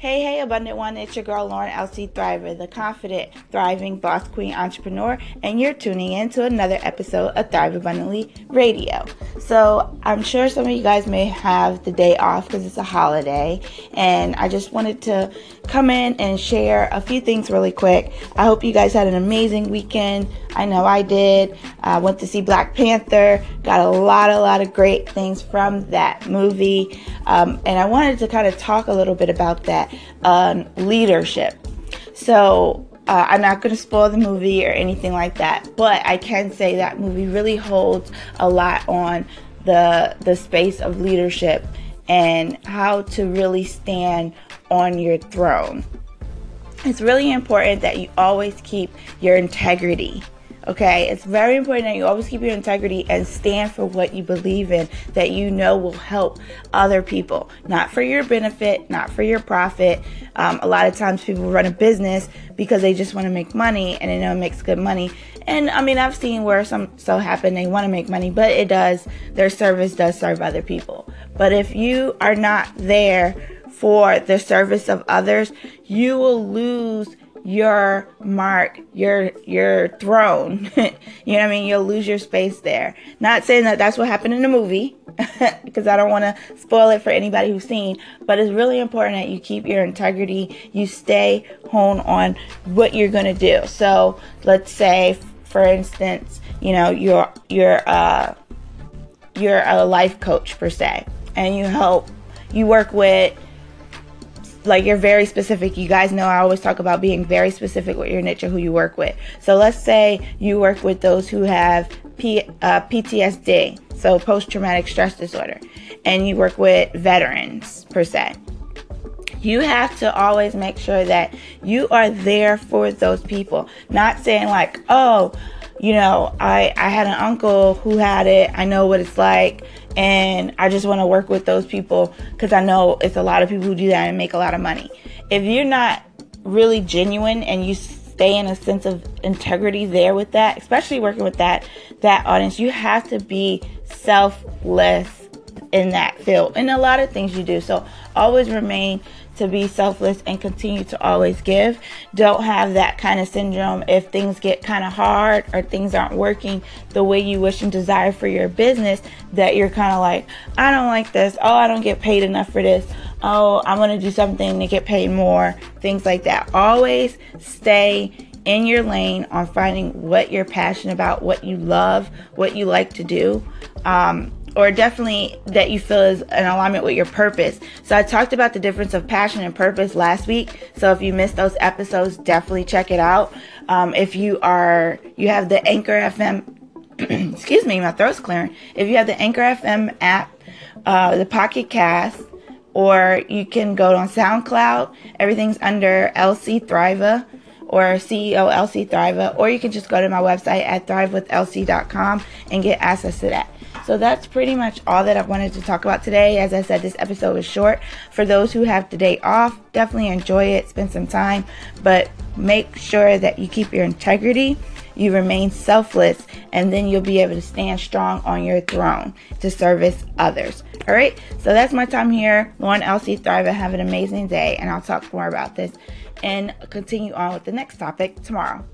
Hey, hey, Abundant One, it's your girl Lauren Elsie Thriver, the confident, thriving boss queen entrepreneur, and you're tuning in to another episode of Thrive Abundantly Radio. So, I'm sure some of you guys may have the day off because it's a holiday, and I just wanted to come in and share a few things really quick. I hope you guys had an amazing weekend. I know I did. I went to see Black Panther, got a lot, a lot of great things from that movie, um, and I wanted to kind of talk a little bit about that uh, leadership. So uh, I'm not going to spoil the movie or anything like that, but I can say that movie really holds a lot on the the space of leadership and how to really stand on your throne. It's really important that you always keep your integrity Okay, it's very important that you always keep your integrity and stand for what you believe in that you know will help other people, not for your benefit, not for your profit. Um, a lot of times people run a business because they just want to make money and they know it makes good money. And I mean, I've seen where some so happen they want to make money, but it does, their service does serve other people. But if you are not there for the service of others, you will lose your mark, your your throne. you know what I mean? You'll lose your space there. Not saying that that's what happened in the movie, because I don't want to spoil it for anybody who's seen. But it's really important that you keep your integrity. You stay honed on what you're gonna do. So let's say, for instance, you know you're you're uh you're a life coach per se, and you help you work with like you're very specific. You guys know I always talk about being very specific with your niche or who you work with. So let's say you work with those who have P, uh, PTSD, so post traumatic stress disorder, and you work with veterans per se. You have to always make sure that you are there for those people. Not saying like, oh, you know, I, I had an uncle who had it. I know what it's like. And I just want to work with those people because I know it's a lot of people who do that and make a lot of money. If you're not really genuine and you stay in a sense of integrity there with that, especially working with that that audience, you have to be selfless in that field and a lot of things you do. So always remain to be selfless and continue to always give. Don't have that kind of syndrome if things get kind of hard or things aren't working the way you wish and desire for your business that you're kind of like, I don't like this. Oh, I don't get paid enough for this. Oh, I'm going to do something to get paid more. Things like that. Always stay in your lane on finding what you're passionate about, what you love, what you like to do. Um, or definitely that you feel is in alignment with your purpose. So I talked about the difference of passion and purpose last week. So if you missed those episodes, definitely check it out. Um, if you are, you have the Anchor FM, excuse me, my throat's clearing. If you have the Anchor FM app, uh, the Pocket Cast, or you can go on SoundCloud. Everything's under LC Thriva or CEO LC Thriva, or you can just go to my website at thrivewithlc.com and get access to that. So that's pretty much all that I wanted to talk about today. As I said, this episode was short. For those who have the day off, definitely enjoy it, spend some time, but make sure that you keep your integrity, you remain selfless, and then you'll be able to stand strong on your throne to service others. All right, so that's my time here. Lauren Elsie Thrive. Have an amazing day, and I'll talk more about this and continue on with the next topic tomorrow.